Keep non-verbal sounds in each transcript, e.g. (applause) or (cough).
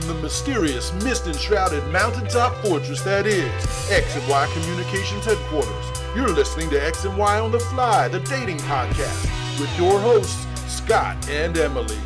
Live from the mysterious, mist enshrouded mountaintop fortress that is X and Y Communications headquarters. You're listening to X and Y on the Fly, the dating podcast, with your hosts, Scot and Emily.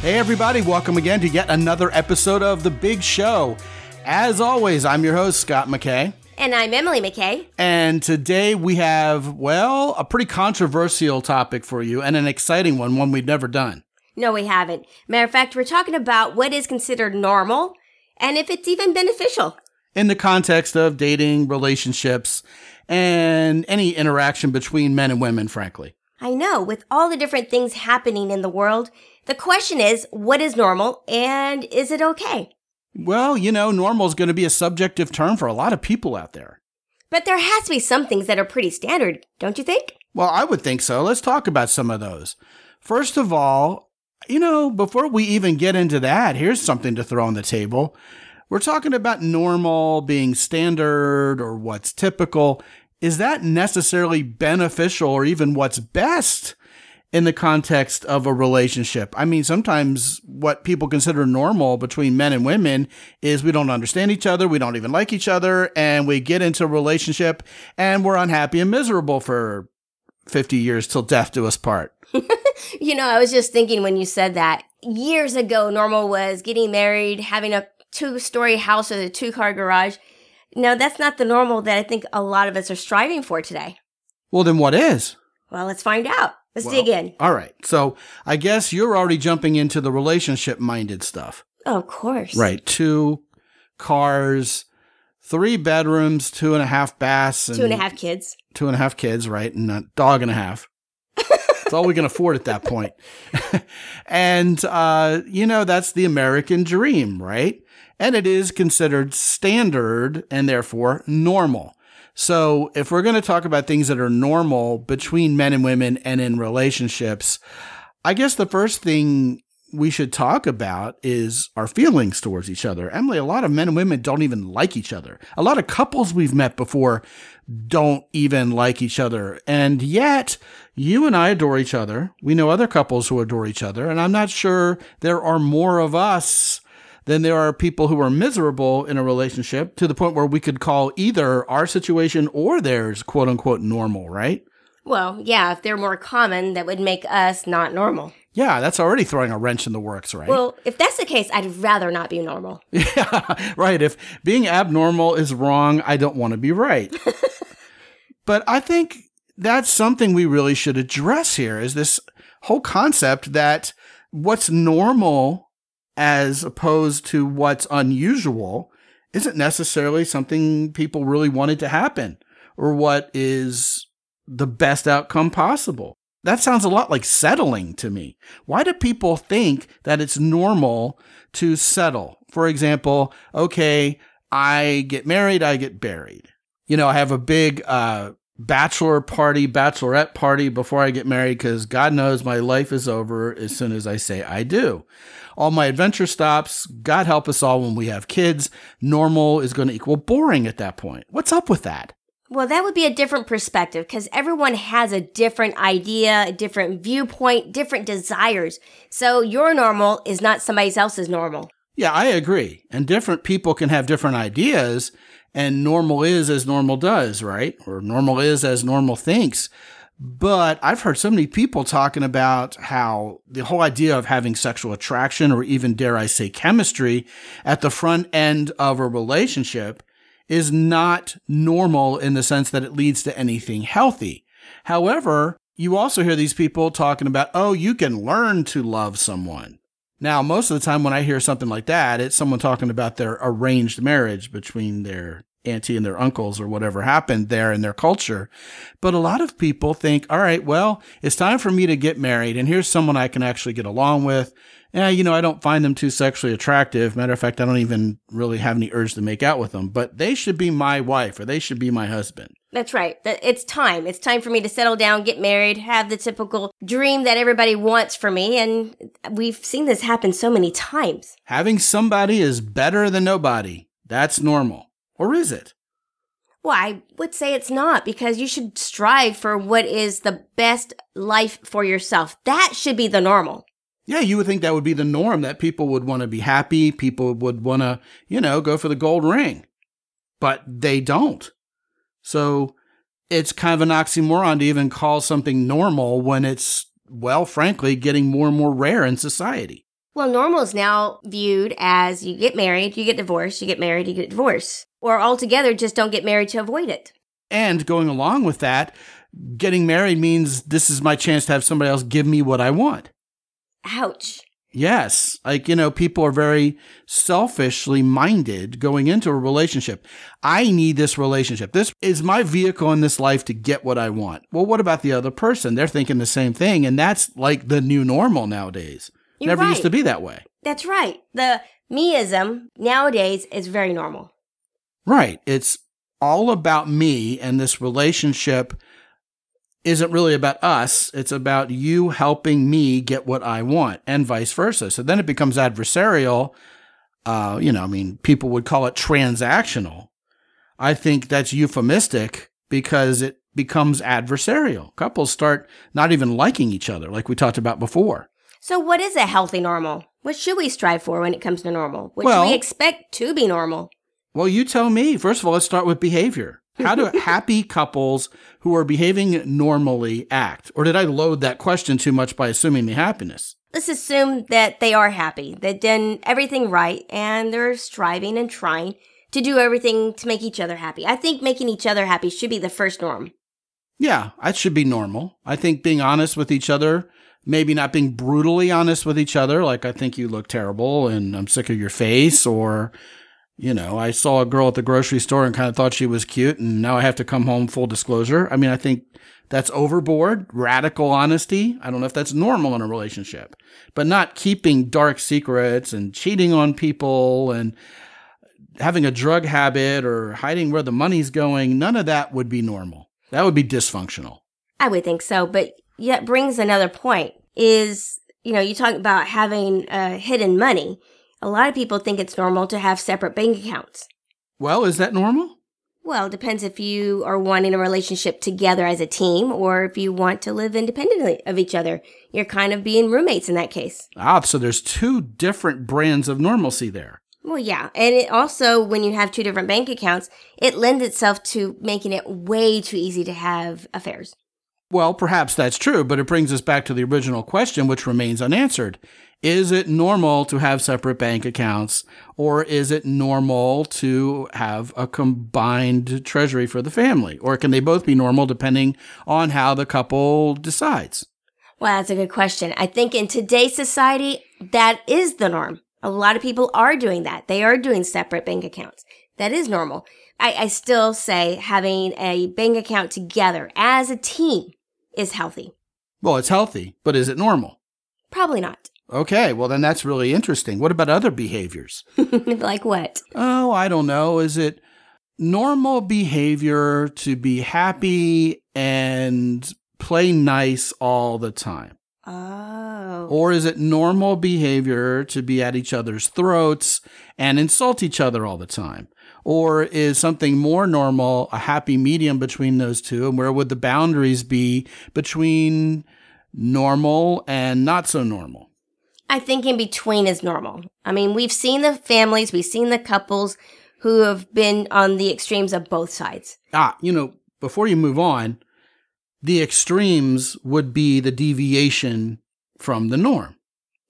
Hey, everybody, welcome again to yet another episode of The Big Show. As always, I'm your host, Scot McKay. And I'm Emily McKay. And today we have, well, a pretty controversial topic for you and an exciting one, one we've never done. No, we haven't. Matter of fact, we're talking about what is considered normal and if it's even beneficial. In the context of dating, relationships, and any interaction between men and women, frankly. I know, with all the different things happening in the world, the question is what is normal and is it okay? Well, you know, normal is going to be a subjective term for a lot of people out there. But there has to be some things that are pretty standard, don't you think? Well, I would think so. Let's talk about some of those. First of all, you know, before we even get into that, here's something to throw on the table. We're talking about normal being standard or what's typical. Is that necessarily beneficial or even what's best in the context of a relationship? I mean, sometimes what people consider normal between men and women is we don't understand each other, we don't even like each other, and we get into a relationship and we're unhappy and miserable for 50 years till death do us part. (laughs) you know, I was just thinking when you said that years ago, normal was getting married, having a two story house with a two car garage. No, that's not the normal that I think a lot of us are striving for today. Well, then what is? Well, let's find out. Let's well, dig in. All right. So I guess you're already jumping into the relationship minded stuff. Oh, of course. Right. Two cars, three bedrooms, two and a half baths, and two and a half kids. Two and a half kids, right? And a dog and a half. It's all we can afford at that (laughs) point. (laughs) and, uh, you know, that's the American dream, right? And it is considered standard and therefore normal. So if we're going to talk about things that are normal between men and women and in relationships, I guess the first thing we should talk about is our feelings towards each other. Emily, a lot of men and women don't even like each other. A lot of couples we've met before don't even like each other. And yet, you and I adore each other. We know other couples who adore each other. And I'm not sure there are more of us than there are people who are miserable in a relationship to the point where we could call either our situation or theirs quote unquote normal, right? Well, yeah, if they're more common, that would make us not normal. Yeah, that's already throwing a wrench in the works, right? Well, if that's the case, I'd rather not be normal. (laughs) Yeah, right. If being abnormal is wrong, I don't want to be right. (laughs) but I think that's something we really should address here is this whole concept that what's normal as opposed to what's unusual isn't necessarily something people really wanted to happen or what is the best outcome possible. That sounds a lot like settling to me. Why do people think that it's normal to settle? For example, okay, I get married, I get buried. You know, I have a big uh, bachelor party, bachelorette party before I get married because God knows my life is over as soon as I say I do. All my adventure stops. God help us all when we have kids. Normal is going to equal boring at that point. What's up with that? Well, that would be a different perspective because everyone has a different idea, a different viewpoint, different desires. So your normal is not somebody else's normal. Yeah, I agree. And different people can have different ideas, and normal is as normal does, right? Or normal is as normal thinks. But I've heard so many people talking about how the whole idea of having sexual attraction or even, dare I say, chemistry at the front end of a relationship is not normal in the sense that it leads to anything healthy. However, you also hear these people talking about, oh, you can learn to love someone. Now, most of the time when I hear something like that, it's someone talking about their arranged marriage between their auntie and their uncles or whatever happened there in their culture. But a lot of people think, all right, well, it's time for me to get married and here's someone I can actually get along with yeah, you know, I don't find them too sexually attractive. Matter of fact, I don't even really have any urge to make out with them, but they should be my wife or they should be my husband. That's right. It's time. It's time for me to settle down, get married, have the typical dream that everybody wants for me. And we've seen this happen so many times. Having somebody is better than nobody. That's normal. Or is it? Well, I would say it's not because you should strive for what is the best life for yourself. That should be the normal. Yeah, you would think that would be the norm that people would want to be happy, people would want to, you know, go for the gold ring. But they don't. So it's kind of an oxymoron to even call something normal when it's, well, frankly, getting more and more rare in society. Well, normal is now viewed as you get married, you get divorced, you get married, you get divorced. Or altogether, just don't get married to avoid it. And going along with that, getting married means this is my chance to have somebody else give me what I want. Ouch. Yes. Like, you know, people are very selfishly minded going into a relationship. I need this relationship. This is my vehicle in this life to get what I want. Well, what about the other person? They're thinking the same thing. And that's like the new normal nowadays. You're Never right. used to be that way. That's right. The meism nowadays is very normal. Right. It's all about me and this relationship isn't really about us. It's about you helping me get what I want and vice versa. So then it becomes adversarial. Uh, you know, I mean, people would call it transactional. I think that's euphemistic because it becomes adversarial. Couples start not even liking each other, like we talked about before. So, what is a healthy normal? What should we strive for when it comes to normal? What Well- should we expect to be normal? Well, you tell me. First of all, let's start with behavior. How do (laughs) happy couples who are behaving normally act? Or did I load that question too much by assuming the happiness? Let's assume that they are happy, they've done everything right, and they're striving and trying to do everything to make each other happy. I think making each other happy should be the first norm. Yeah, that should be normal. I think being honest with each other, maybe not being brutally honest with each other, like I think you look terrible and I'm sick of your face, or, you know, I saw a girl at the grocery store and kind of thought she was cute and now I have to come home full disclosure. I mean, I think that's overboard, radical honesty. I don't know if that's normal in a relationship, but not keeping dark secrets and cheating on people and having a drug habit or hiding where the money's going. None of that would be normal. That would be dysfunctional. I would think so, but that brings another point is, you know, you talk about having uh, hidden money. A lot of people think it's normal to have separate bank accounts. Well, is that normal? Well, it depends if you are wanting a relationship together as a team or if you want to live independently of each other. You're kind of being roommates in that case. Ah, so there's two different brands of normalcy there. Well, yeah. And it also, when you have two different bank accounts, it lends itself to making it way too easy to have affairs. Well, perhaps that's true, but it brings us back to the original question, which remains unanswered. Is it normal to have separate bank accounts, or is it normal to have a combined treasury for the family? Or can they both be normal depending on how the couple decides? Well, that's a good question. I think in today's society, that is the norm. A lot of people are doing that. They are doing separate bank accounts. That is normal. I, I still say having a bank account together as a team is healthy. Well, it's healthy, but is it normal? Probably not. Okay, well, then that's really interesting. What about other behaviors? (laughs) like what? Oh, I don't know. Is it normal behavior to be happy and play nice all the time? Oh. Or is it normal behavior to be at each other's throats and insult each other all the time? Or is something more normal a happy medium between those two? And where would the boundaries be between normal and not so normal? I think in between is normal. I mean, we've seen the families, we've seen the couples who have been on the extremes of both sides. Ah, you know, before you move on, the extremes would be the deviation from the norm.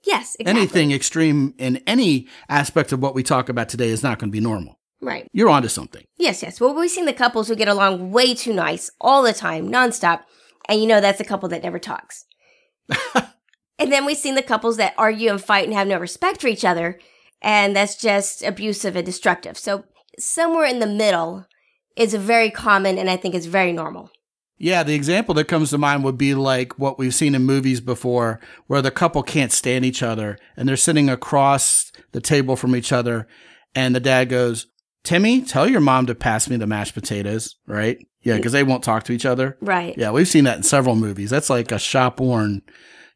Yes, exactly. Anything extreme in any aspect of what we talk about today is not going to be normal. Right. You're onto something. Yes, yes. Well, we've seen the couples who get along way too nice all the time, nonstop. And you know that's a couple that never talks. (laughs) and then we've seen the couples that argue and fight and have no respect for each other. And that's just abusive and destructive. So somewhere in the middle is very common and I think is very normal. Yeah, the example that comes to mind would be like what we've seen in movies before, where the couple can't stand each other and they're sitting across the table from each other. And the dad goes, Timmy, tell your mom to pass me the mashed potatoes, right? Yeah, because they won't talk to each other. Right. Yeah, we've seen that in several movies. That's like a shop worn,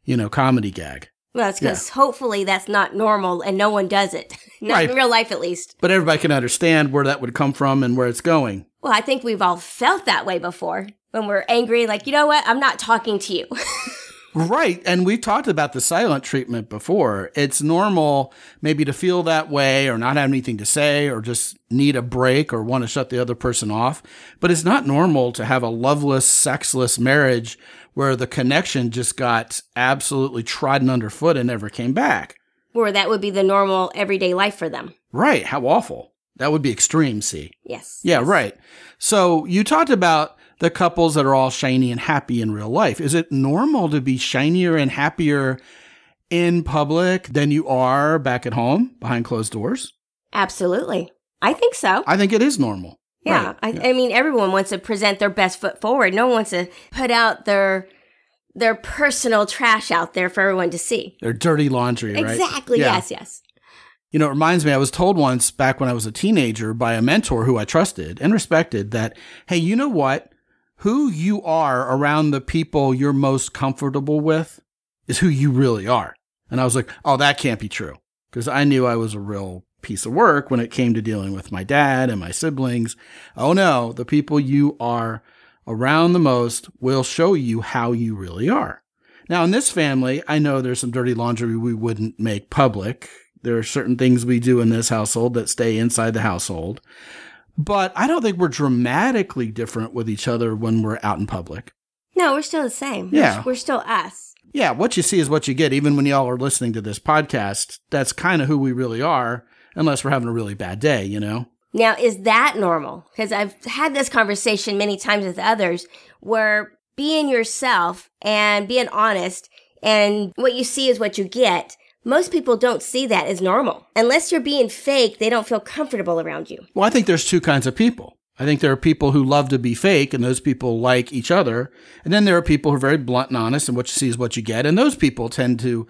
you know, comedy gag. Well, that's because hopefully that's not normal and no one does it. (laughs) not Right. in real life, at least. But everybody can understand where that would come from and where it's going. Well, I think we've all felt that way before when we're angry, like, you know what? I'm not talking to you. (laughs) Right. And we've talked about the silent treatment before. It's normal maybe to feel that way or not have anything to say or just need a break or want to shut the other person off. But it's not normal to have a loveless, sexless marriage where the connection just got absolutely trodden underfoot and never came back. Or that would be the normal everyday life for them. Right. How awful. That would be extreme, see. Yes. Yeah, yes. right. So you talked about the couples that are all shiny and happy in real life. Is it normal to be shinier and happier in public than you are back at home behind closed doors? Absolutely. I think so. I think it is normal. Yeah. Right. I, I mean, everyone wants to present their best foot forward. No one wants to put out their their personal trash out there for everyone to see. Their dirty laundry, right? Exactly. Yeah. Yes. Yes. You know, it reminds me, I was told once back when I was a teenager by a mentor who I trusted and respected that, hey, you know what? Who you are around the people you're most comfortable with is who you really are. And I was like, oh, that can't be true. Because I knew I was a real piece of work when it came to dealing with my dad and my siblings. Oh no, the people you are around the most will show you how you really are. Now, in this family, I know there's some dirty laundry we wouldn't make public. There are certain things we do in this household that stay inside the household. But I don't think we're dramatically different with each other when we're out in public. No, we're still the same. Yeah. We're still us. Yeah, what you see is what you get. Even when y'all are listening to this podcast, that's kind of who we really are, unless we're having a really bad day, you know? Now, is that normal? Because I've had this conversation many times with others where being yourself and being honest and what you see is what you get. Most people don't see that as normal. Unless you're being fake, they don't feel comfortable around you. Well, I think there's two kinds of people. I think there are people who love to be fake, and those people like each other. And then there are people who are very blunt and honest, and what you see is what you get. And those people tend to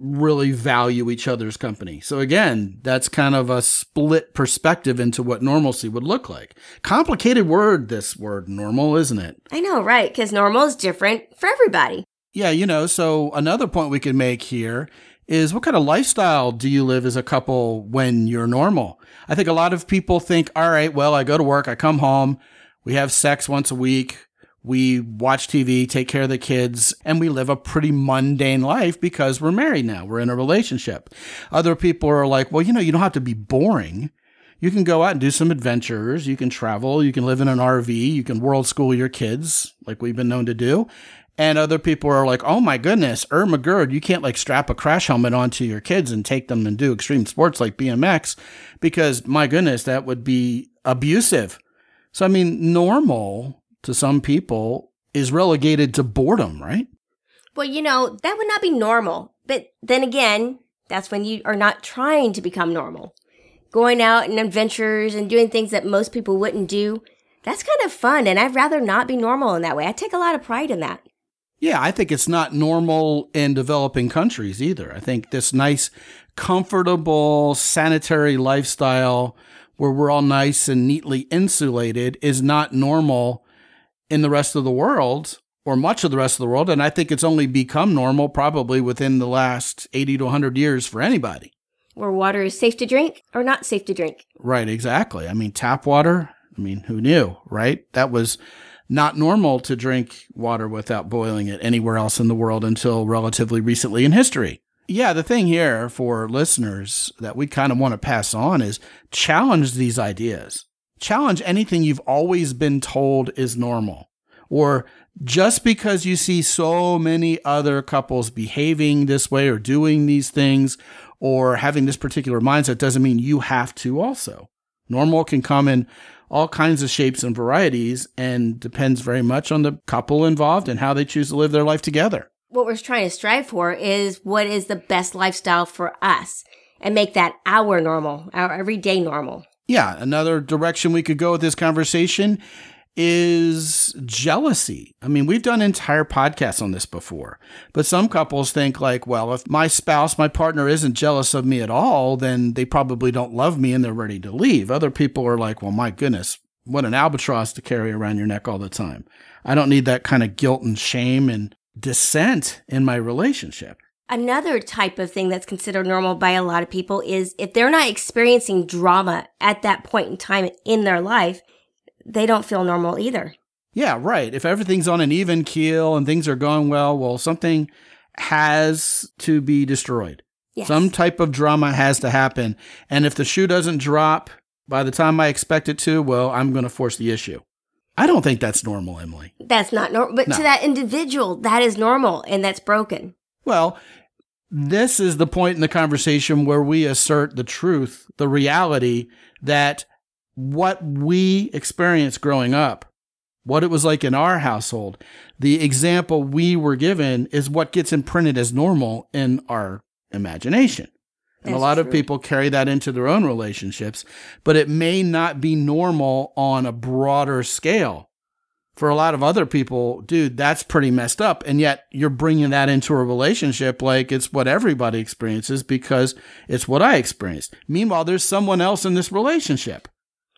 really value each other's company. So again, that's kind of a split perspective into what normalcy would look like. Complicated word, this word normal, isn't it? I know, right? Because normal is different for everybody. Yeah, you know, so another point we could make here is what kind of lifestyle do you live as a couple when you're normal? I think a lot of people think, all right, well, I go to work, I come home, we have sex once a week, we watch TV, take care of the kids, and we live a pretty mundane life because we're married now. We're in a relationship. Other people are like, well, you know, you don't have to be boring. You can go out and do some adventures. You can travel. You can live in an RV. You can world school your kids like we've been known to do. And other people are like, oh my goodness, Irma Gerd, you can't like strap a crash helmet onto your kids and take them and do extreme sports like BMX because my goodness, that would be abusive. So, I mean, normal to some people is relegated to boredom, right? Well, you know, that would not be normal. But then again, that's when you are not trying to become normal. Going out and adventures and doing things that most people wouldn't do, that's kind of fun. And I'd rather not be normal in that way. I take a lot of pride in that. Yeah, I think it's not normal in developing countries either. I think this nice, comfortable, sanitary lifestyle where we're all nice and neatly insulated is not normal in the rest of the world or much of the rest of the world. And I think it's only become normal probably within the last 80 to 100 years for anybody. Where water is safe to drink or not safe to drink. Right, exactly. I mean, tap water, I mean, who knew, right? That was not normal to drink water without boiling it anywhere else in the world until relatively recently in history. Yeah, the thing here for listeners that we kind of want to pass on is challenge these ideas. Challenge anything you've always been told is normal. Or just because you see so many other couples behaving this way or doing these things or having this particular mindset doesn't mean you have to also. Normal can come in all kinds of shapes and varieties and depends very much on the couple involved and how they choose to live their life together. What we're trying to strive for is what is the best lifestyle for us and make that our normal, our everyday normal. Yeah, another direction we could go with this conversation is jealousy. I mean, we've done entire podcasts on this before, but some couples think like, well, if my spouse, my partner isn't jealous of me at all, then they probably don't love me and they're ready to leave. Other people are like, well, my goodness, what an albatross to carry around your neck all the time. I don't need that kind of guilt and shame and dissent in my relationship. Another type of thing that's considered normal by a lot of people is if they're not experiencing drama at that point in time in their life, they don't feel normal either. Yeah, right. If everything's on an even keel and things are going well, well, something has to be destroyed. Yes. Some type of drama has to happen. And if the shoe doesn't drop by the time I expect it to, well, I'm going to force the issue. I don't think that's normal, Emily. That's not normal. But No. to that individual, that is normal and that's broken. Well, this is the point in the conversation where we assert the truth, the reality that what we experienced growing up, what it was like in our household, the example we were given is what gets imprinted as normal in our imagination. And a That's lot of people carry that into their own relationships, but it may not be normal on a broader scale. For a lot of other people, dude, that's pretty messed up. And yet you're bringing that into a relationship like it's what everybody experiences because it's what I experienced. Meanwhile, there's someone else in this relationship.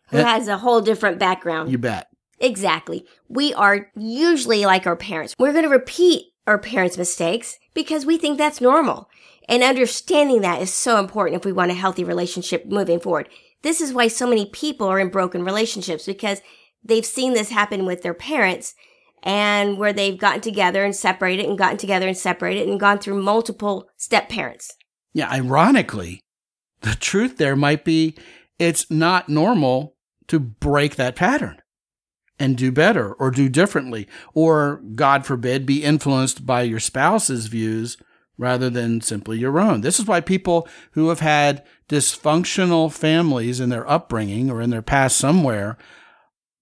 Who Yeah. has a whole different background. You bet. Exactly. We are usually like our parents. We're going to repeat our parents' mistakes because we think that's normal. And understanding that is so important if we want a healthy relationship moving forward. This is why so many people are in broken relationships because they've seen this happen with their parents and where they've gotten together and separated and gotten together and separated and gone through multiple step parents. Yeah, ironically, the truth there might be it's not normal to break that pattern and do better or do differently, or God forbid, be influenced by your spouse's views rather than simply your own. This is why people who have had dysfunctional families in their upbringing or in their past somewhere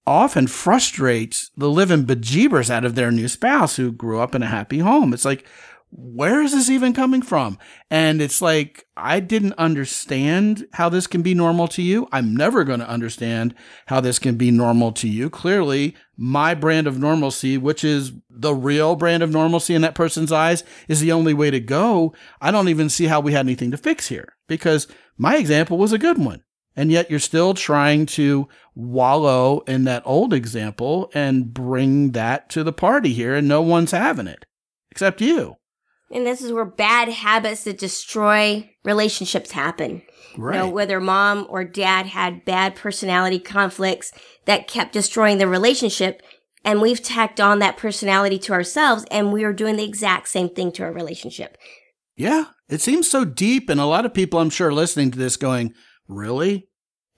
often frustrates the living bejeebers out of their new spouse who grew up in a happy home. It's like, where is this even coming from? And it's like, I didn't understand how this can be normal to you. I'm never going to understand how this can be normal to you. Clearly, my brand of normalcy, which is the real brand of normalcy in that person's eyes, is the only way to go. I don't even see how we had anything to fix here because my example was a good one. And yet you're still trying to wallow in that old example and bring that to the party here, and no one's having it except you. And this is where bad habits that destroy relationships happen. Right. You know, whether mom or dad had bad personality conflicts that kept destroying the relationship. And we've tacked on that personality to ourselves and we are doing the exact same thing to our relationship. Yeah, it seems so deep, and a lot of people, I'm sure, listening to this going, Really?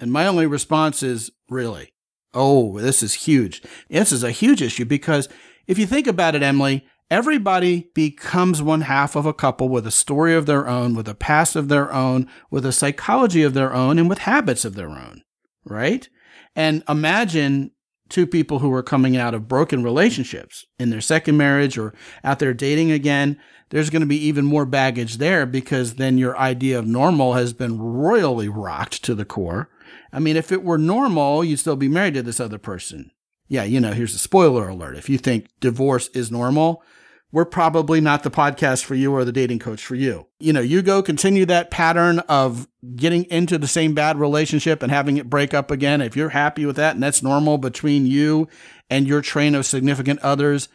And my only response is, Really? Oh, this is huge. This is a huge issue because if you think about it, Emily, everybody becomes one half of a couple with a story of their own, with a past of their own, with a psychology of their own, and with habits of their own, right? And imagine two people who are coming out of broken relationships in their second marriage or out there dating again, there's going to be even more baggage there because then your idea of normal has been royally rocked to the core. I mean, if it were normal, you'd still be married to this other person. Yeah, you know, here's a spoiler alert. If you think divorce is normal, we're probably not the podcast for you or the dating coach for you. You know, you go continue that pattern of getting into the same bad relationship and having it break up again. If you're happy with that and that's normal between you and your train of significant others,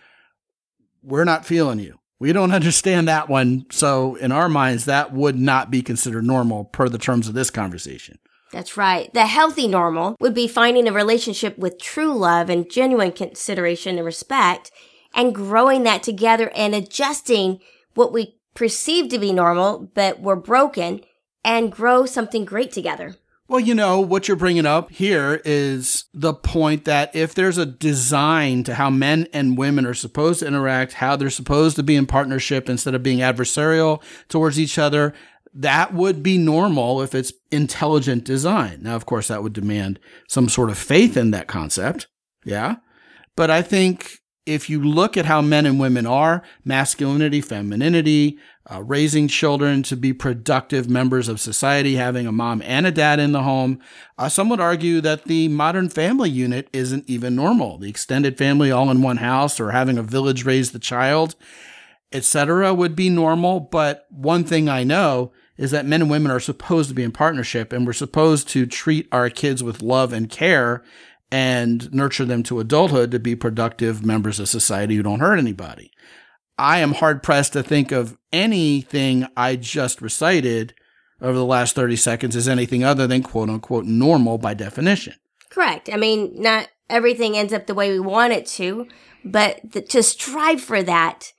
we're not feeling you. We don't (laughs) understand that one. So in our minds, that would not be considered normal per the terms of this conversation. That's right. The healthy normal would be finding a relationship with true love and genuine consideration and respect and growing that together and adjusting what we perceive to be normal, but we're broken and grow something great together. Well, you know, what you're bringing up here is the point that if there's a design to how men and women are supposed to interact, how they're supposed to be in partnership instead of being adversarial towards each other, that would be normal if it's intelligent design. Now, of course, that would demand some sort of faith in that concept. Yeah. But I think if you look at how men and women are, masculinity, femininity, uh, raising children to be productive members of society, having a mom and a dad in the home, uh, some would argue that the modern family unit isn't even normal. The extended family all in one house or having a village raise the child, etc., would be normal. But one thing I know is that men and women are supposed to be in partnership and we're supposed to treat our kids with love and care and nurture them to adulthood to be productive members of society who don't hurt anybody. I am hard pressed to think of anything I just recited over the last 30 seconds as anything other than quote unquote normal by definition. Correct. I mean, not everything ends up the way we want it to. But to strive for that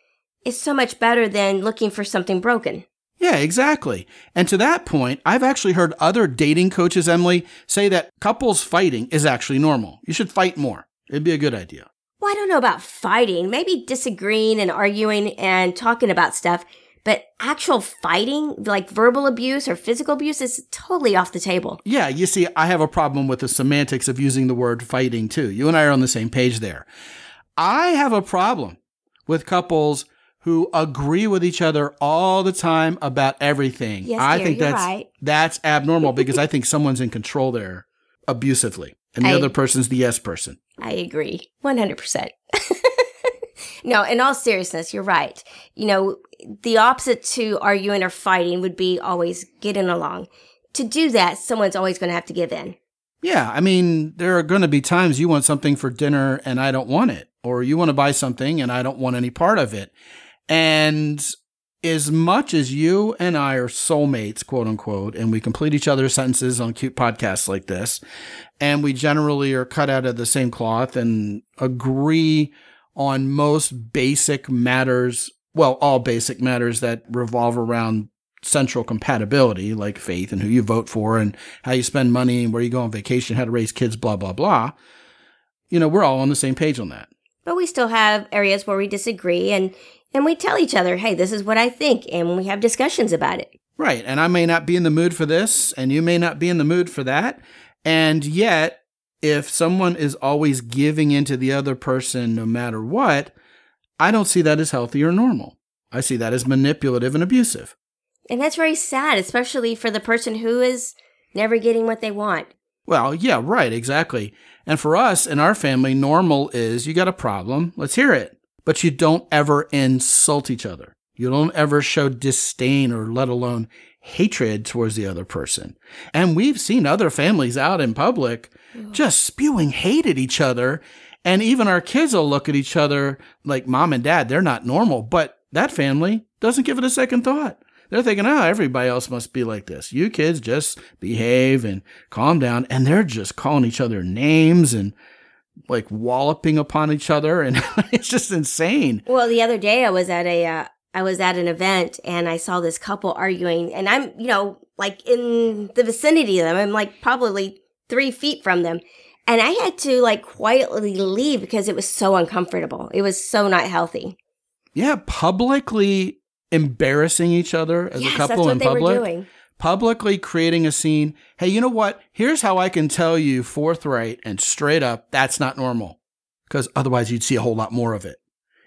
is so much better than looking for something broken. Yeah, exactly. And to that point, I've actually heard other dating coaches, Emily, say that couples fighting is actually normal. You should fight more. It'd be a good idea. Well, I don't know about fighting, maybe disagreeing and arguing and talking about stuff, but actual fighting, like verbal abuse or physical abuse, is totally off the table. Yeah, you see, I have a problem with the semantics of using the word fighting too. You and I are on the same page there. I have a problem with couples who agree with each other all the time about everything. Yes, I dear, think that's right. that's abnormal because I think someone's in control there abusively, and the I- other person's the yes person. I agree 100%. (laughs) no, in all seriousness, you're right. You know, the opposite to arguing or fighting would be always getting along. To do that, someone's always going to have to give in. Yeah, I mean, there are going to be times you want something for dinner and I don't want it, or you want to buy something and I don't want any part of it. And as much as you and I are soulmates, quote unquote, and we complete each other's sentences on cute podcasts like this, and we generally are cut out of the same cloth and agree on most basic matters, well, all basic matters that revolve around central compatibility, like faith and who you vote for and how you spend money and where you go on vacation, how to raise kids, blah, blah, blah. You know, we're all on the same page on that. But we still have areas where we disagree and and we tell each other, "Hey, this is what I think," and we have discussions about it. Right. And I may not be in the mood for this, and you may not be in the mood for that. And yet, if someone is always giving into the other person no matter what, I don't see that as healthy or normal. I see that as manipulative and abusive. And that's very sad, especially for the person who is never getting what they want. Well, yeah, right, exactly. And for us in our family, normal is you got a problem, let's hear it. But you don't ever insult each other. You don't ever show disdain or let alone hatred towards the other person. And we've seen other families out in public just spewing hate at each other. And even our kids will look at each other like mom and dad, they're not normal. But that family doesn't give it a second thought. They're thinking, oh, everybody else must be like this. You kids just behave and calm down. And they're just calling each other names and like walloping upon each other. And (laughs) it's just insane. Well, the other day I was at a uh, I was at an event and I saw this couple arguing, and I'm you know like in the vicinity of them. I'm like probably three feet from them, and I had to like quietly leave because it was so uncomfortable. It was so not healthy. Yeah, publicly embarrassing each other as yes, a couple in public. Publicly creating a scene. Hey, you know what? Here's how I can tell you forthright and straight up that's not normal. Because otherwise you'd see a whole lot more of it.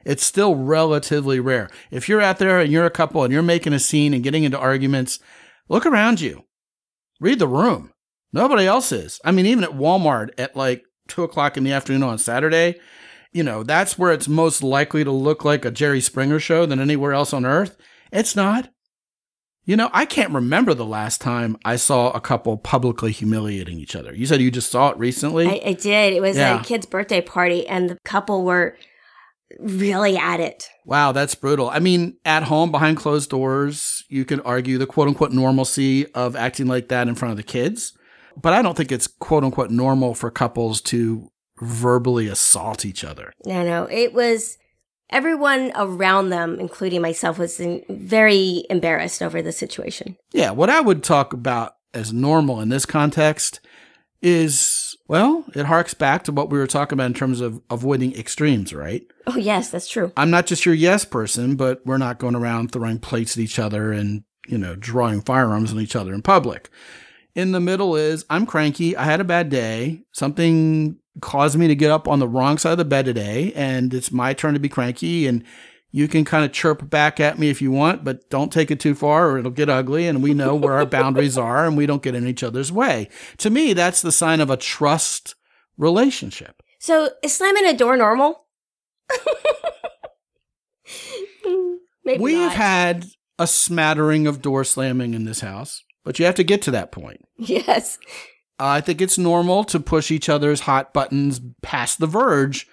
It's still relatively rare. If you're out there and you're a couple and you're making a scene and getting into arguments, look around you. Read the room. Nobody else is. I mean, even at Walmart at like two o'clock in the afternoon on Saturday, you know, that's where it's most likely to look like a Jerry Springer show than anywhere else on earth. It's not. You know, I can't remember the last time I saw a couple publicly humiliating each other. You said you just saw it recently? I, I did. It was Yeah. a kid's birthday party, and the couple were really at it. Wow, that's brutal. I mean, at home behind closed doors, you can argue the quote unquote normalcy of acting like that in front of the kids. But I don't think it's quote unquote normal for couples to verbally assault each other. No, no, it was everyone around them, including myself, was in, very embarrassed over the situation. Yeah, what I would talk about as normal in this context is, well, it harks back to what we were talking about in terms of avoiding extremes, right? Oh, yes, that's true. I'm not just your yes person, but we're not going around throwing plates at each other and, you know, drawing firearms on each other in public. In the middle is I'm cranky. I had a bad day. Something caused me to get up on the wrong side of the bed today, and it's my turn to be cranky. And you can kind of chirp back at me if you want, but don't take it too far or it'll get ugly. And we know where our (laughs) boundaries are and we don't get in each other's way. To me, that's the sign of a trust relationship. So, is slamming a door normal? (laughs) Maybe we not. have had a smattering of door slamming in this house, but you have to get to that point. yes. I think it's normal to push each other's hot buttons past the verge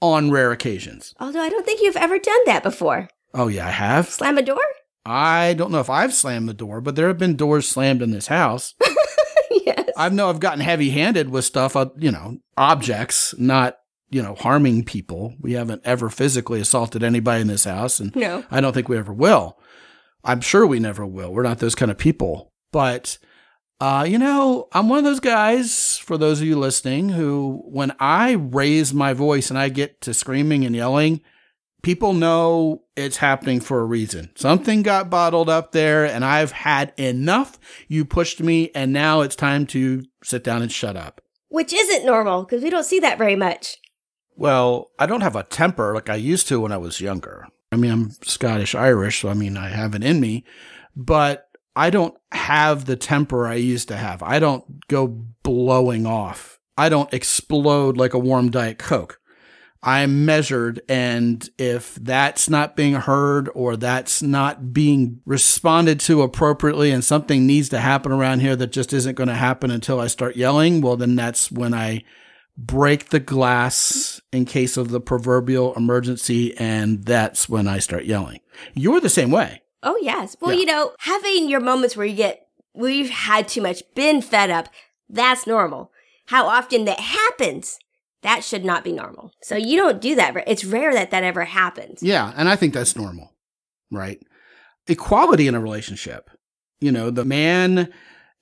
on rare occasions. Although I don't think you've ever done that before. Oh, yeah, I have. Slam a door? I don't know if I've slammed the door, but there have been doors slammed in this house. (laughs) yes. I know I've gotten heavy handed with stuff, uh, you know, objects, not, you know, harming people. We haven't ever physically assaulted anybody in this house. And No. I don't think we ever will. I'm sure we never will. We're not those kind of people. But, uh, you know, I'm one of those guys, for those of you listening, who, when I raise my voice and I get to screaming and yelling, people know it's happening for a reason. Something got bottled up there and I've had enough. You pushed me and now it's time to sit down and shut up. Which isn't normal because we don't see that very much. Well, I don't have a temper like I used to when I was younger. I mean, I'm Scottish Irish, so I mean, I have it in me, but I don't have the temper I used to have. I don't go blowing off. I don't explode like a warm Diet Coke. I'm measured, and if that's not being heard or that's not being responded to appropriately, and something needs to happen around here that just isn't going to happen until I start yelling, well, then that's when I break the glass in case of the proverbial emergency, and that's when I start yelling. You're the same way. Oh, yes. Well, Yeah. you know, having your moments where you get, where you've had too much, been fed up, that's normal. How often that happens, that should not be normal. So you don't do that. It's rare that that ever happens. Yeah, and I think that's normal, right? Equality in a relationship. You know, the man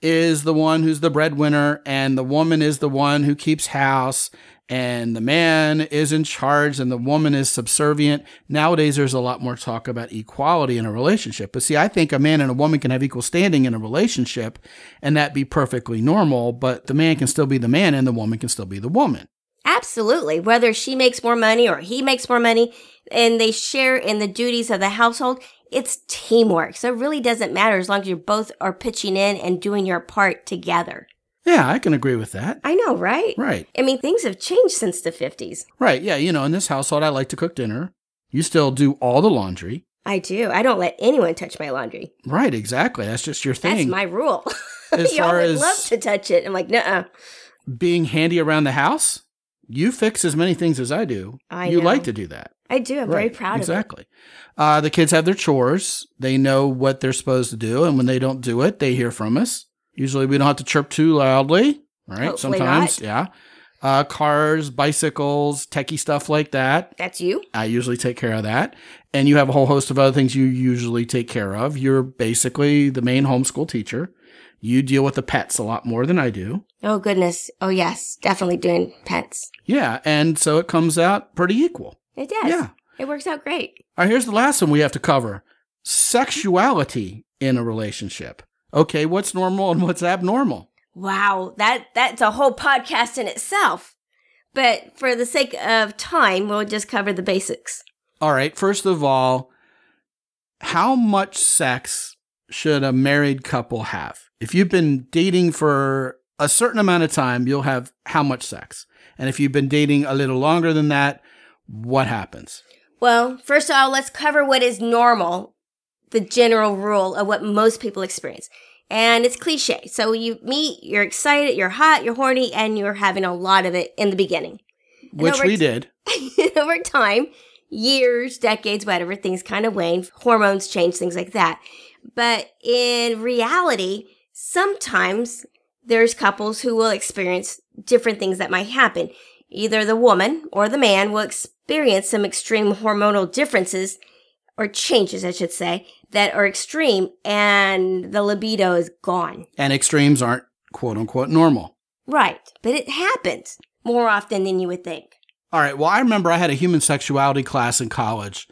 is the one who's the breadwinner, and the woman is the one who keeps house, and the man is in charge, and the woman is subservient. Nowadays, there's a lot more talk about equality in a relationship. But see, I think a man and a woman can have equal standing in a relationship, and that be perfectly normal, but the man can still be the man, and the woman can still be the woman. Absolutely. Whether she makes more money or he makes more money and they share in the duties of the household, it's teamwork. So it really doesn't matter as long as you both are pitching in and doing your part together. Yeah, I can agree with that. I know, right? Right. I mean, things have changed since the 50s. Right. Yeah. You know, in this household, I like to cook dinner. You still do all the laundry. I do. I don't let anyone touch my laundry. Right. Exactly. That's just your thing. That's my rule. (laughs) As Y'all far would as- love to touch it. I'm like, nuh Being handy around the house, you fix as many things as I do. I you know. like to do that. I do. I'm very Right, proud of it. Exactly. Uh, the kids have their chores. They know what they're supposed to do. And when they don't do it, they hear from us. Usually we don't have to chirp too loudly. Right. Hopefully Sometimes. not. Yeah. Uh, cars, bicycles, techie stuff like that. That's you. I usually take care of that. And you have a whole host of other things you usually take care of. You're basically the main homeschool teacher. You deal with the pets a lot more than I do. Oh, goodness. Oh, yes. Definitely doing pets. Yeah. And so it comes out pretty equal. It does. Yeah. It works out great. All right, here's the last one we have to cover sexuality in a relationship. Okay, what's normal and what's abnormal? Wow, that that's a whole podcast in itself. But for the sake of time, we'll just cover the basics. All right, first of all, how much sex should a married couple have? If you've been dating for a certain amount of time, you'll have how much sex? And if you've been dating a little longer than that, what happens? Well, first of all, let's cover what is normal, the general rule of what most people experience. And it's cliche. So you meet, you're excited, you're hot, you're horny, and you're having a lot of it in the beginning. And Which we t- did. (laughs) over time, years, decades, whatever, things kind of wane, hormones change, things like that. But in reality, sometimes there's couples who will experience different things that might happen. Either the woman or the man will experience some extreme hormonal differences or changes, I should say, that are extreme and the libido is gone. And extremes aren't quote unquote normal. Right. But it happens more often than you would think. All right. Well, I remember I had a human sexuality class in college,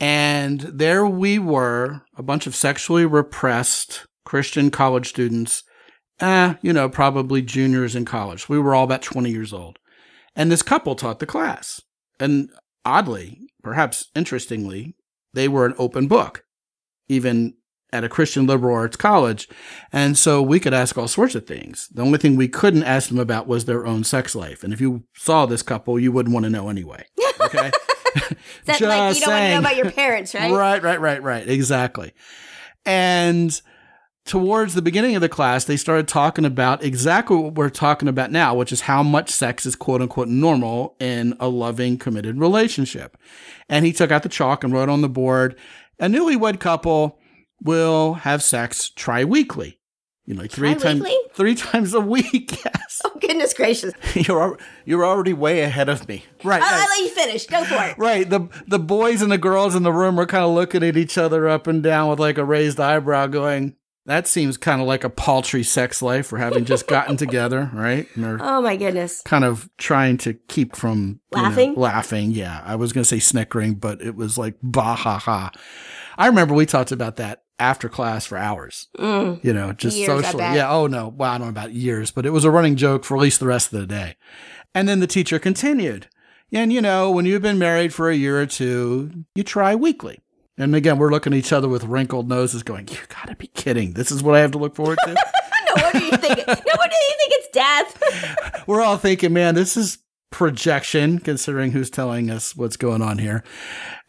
and there we were, a bunch of sexually repressed Christian college students, eh, you know, probably juniors in college. We were all about 20 years old. And this couple taught the class. And oddly, perhaps interestingly, they were an open book, even at a Christian liberal arts college. And so we could ask all sorts of things. The only thing we couldn't ask them about was their own sex life. And if you saw this couple, you wouldn't want to know anyway. Okay. (laughs) That's like (laughs) you don't want to know about your parents, right? (laughs) Right, right, right, right. Exactly. And towards the beginning of the class, they started talking about exactly what we're talking about now, which is how much sex is quote unquote normal in a loving, committed relationship. And he took out the chalk and wrote on the board a newlywed couple will have sex tri weekly. You know, three times Tri-weekly? three times a week. (laughs) Yes. Oh, goodness gracious. you're al- you're already way ahead of me. Right. I'll, right. I'll let you finish. Go for it. Right. The the boys and the girls in the room are kind of looking at each other up and down with like a raised eyebrow going, that seems kind of like a paltry sex life for having just gotten together, (laughs) right? Oh, my goodness. kind of trying to keep from you know, Laughing? laughing, yeah. I was going to say snickering, but it was like bah ha ha. I remember we talked about that after class for hours. Mm. You know, just Years, socially. Yeah. Oh no. Well, I don't know about years, but it was a running joke for at least the rest of the day. And then the teacher continued. And you know, when you've been married for a year or two, you try weekly. And again, we're looking at each other with wrinkled noses, going, "You gotta be kidding! This is what I have to look forward to." (laughs) No wonder you think it, no wonder you think it's death. (laughs) we're all thinking, man, this is projection, considering who's telling us what's going on here.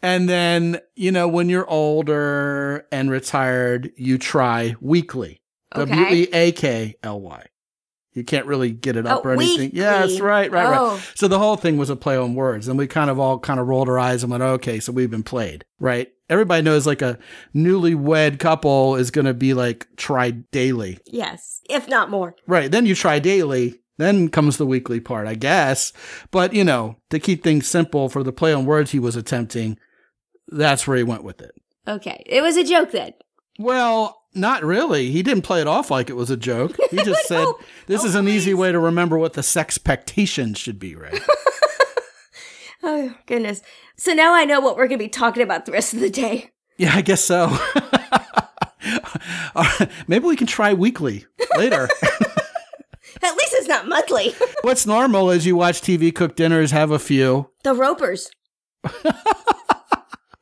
And then, you know, when you're older and retired, you try weekly. Okay. W E A K L Y. You can't really get it up Oh, or anything. Yes, weekly. right, right, right. Oh. So the whole thing was a play on words. And we kind of all kind of rolled our eyes and went, okay, so we've been played, right? Everybody knows like a newlywed couple is going to be like tried daily. Yes, if not more. Right. Then you try daily. Then comes the weekly part, I guess. But, you know, to keep things simple for the play on words he was attempting, that's where he went with it. Okay, it was a joke then. Well, not really. He didn't play it off like it was a joke. (laughs) He just said, No. this is an easy way to remember what the sexpectations should be, right? (laughs) Oh goodness. So now I know what we're going to be talking about the rest of the day. yeah, I guess so. (laughs) Right, Maybe we can try weekly later. At least it's not monthly. What's normal is you watch TV, cook dinners, have a few. the Ropers.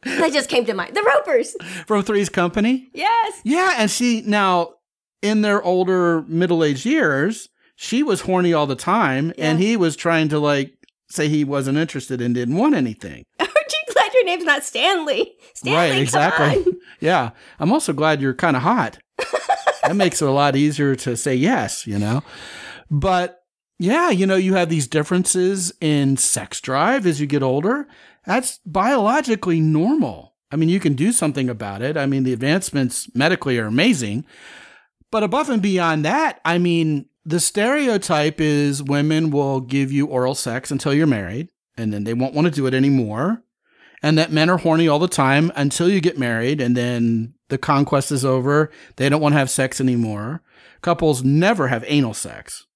That just came to mind. The Ropers. From Three's Company. Yes. Yeah, and see now in their older middle-aged years, she was horny all the time, and he was trying to like say he wasn't interested and didn't want anything. (laughs) Aren't you glad your name's not Stanley? Stanley, right, exactly. on. (laughs) Yeah, I'm also glad you're kind of hot. (laughs) that makes it a lot easier to say yes, you know. But yeah, you know, you have these differences in sex drive as you get older. That's biologically normal. I mean, you can do something about it. I mean, the advancements medically are amazing. But above and beyond that, I mean, the stereotype is women will give you oral sex until you're married, and then they won't want to do it anymore. And that men are horny all the time until you get married, and then the conquest is over. They don't want to have sex anymore. Couples never have anal sex.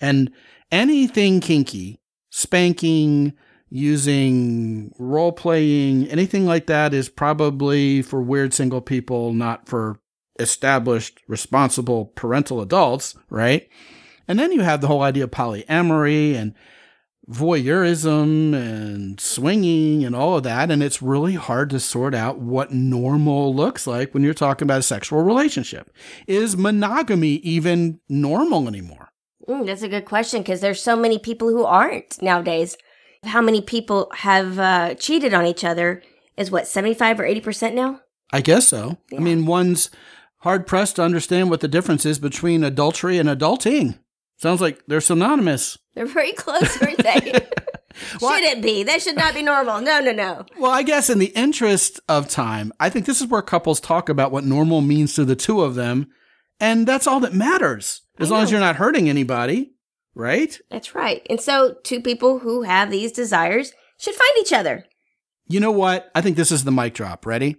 And anything kinky, spanking, using role playing, anything like that is probably for weird single people, not for established, responsible parental adults, right? And then you have the whole idea of polyamory and voyeurism and swinging and all of that. And it's really hard to sort out what normal looks like when you're talking about a sexual relationship. Is monogamy even normal anymore? Mm, that's a good question because there's so many people who aren't nowadays. How many people have uh, cheated on each other is what, 75 or 80% now? I guess so. Yeah. I mean, one's hard pressed to understand what the difference is between adultery and adulting. Sounds like they're synonymous. They're very close, aren't they? (laughs) Well, should it be? That should not be normal. No, no, no. Well, I guess in the interest of time, I think this is where couples talk about what normal means to the two of them. And that's all that matters. As long as you're not hurting anybody, right? That's right. And so, two people who have these desires should find each other. You know what? I think this is the mic drop. Ready?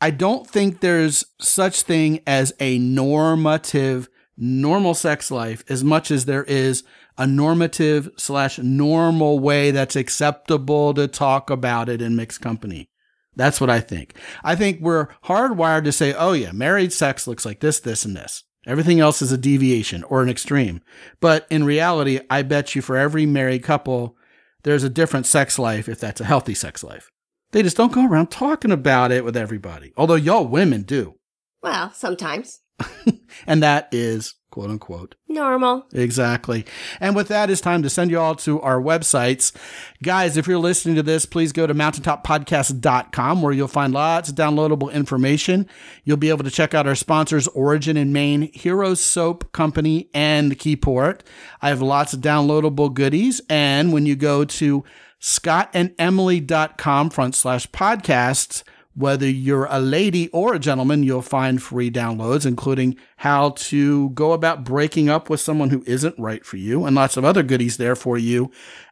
I don't think there's such thing as a normative normal sex life as much as there is a normative slash normal way that's acceptable to talk about it in mixed company. That's what I think. I think we're hardwired to say, oh yeah, married sex looks like this, this, and this. Everything else is a deviation or an extreme. But in reality, I bet you for every married couple, there's a different sex life if that's a healthy sex life. They just don't go around talking about it with everybody. Although y'all women do. Well, sometimes. (laughs) And that is quote unquote Normal. Exactly. And with that, it's time to send you all to our websites. Guys, if you're listening to this, please go to mountaintoppodcast.com where you'll find lots of downloadable information. You'll be able to check out our sponsors, Origin in Maine, Hero Soap Company, and Keyport. I have lots of downloadable goodies. And when you go to scotandemily.com front slash podcasts, Whether you're a lady or a gentleman, you'll find free downloads, including how to go about breaking up with someone who isn't right for you and lots of other goodies there for you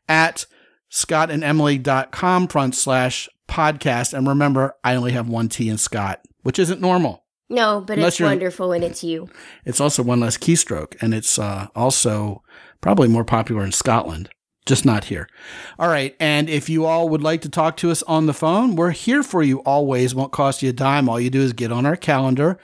at scotandemily.com front slash podcast. And remember, I only have one T in Scot, which isn't normal. No, but Unless it's wonderful when it's you. It's also one less keystroke, and it's uh, also probably more popular in Scotland, just not here. All right. And if you all would like to talk to us on the phone, we're here for you always. Won't cost you a dime. All you do is get on our calendar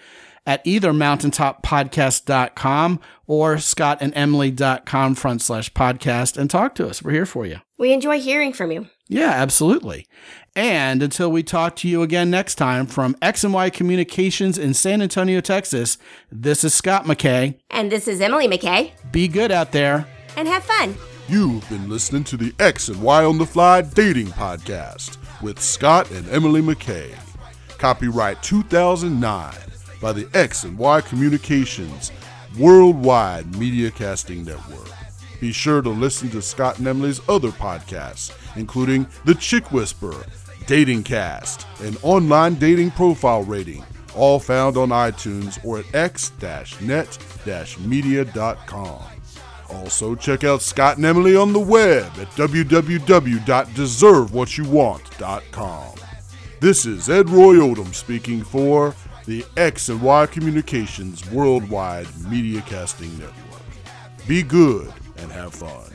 at either mountaintoppodcast.com or scotandemily.com front slash podcast and talk to us. We're here for you. We enjoy hearing from you. Yeah, absolutely. And until we talk to you again next time from X and Y Communications in San Antonio, Texas, this is Scot McKay. And this is Emily McKay. Be good out there. And have fun. You've been listening to the X and Y on the Fly Dating Podcast with Scot and Emily McKay. Copyright 2009 by the X and Y Communications Worldwide Media Casting Network. Be sure to listen to Scot and Emily's other podcasts, including The Chick Whisperer, Dating Cast, and Online Dating Profile Rating, all found on iTunes or at x-net-media.com. Also, check out Scot and Emily on the web at www.deservewhatyouwant.com. This is Ed Roy Odom speaking for the X and Y Communications Worldwide Media Casting Network. Be good and have fun.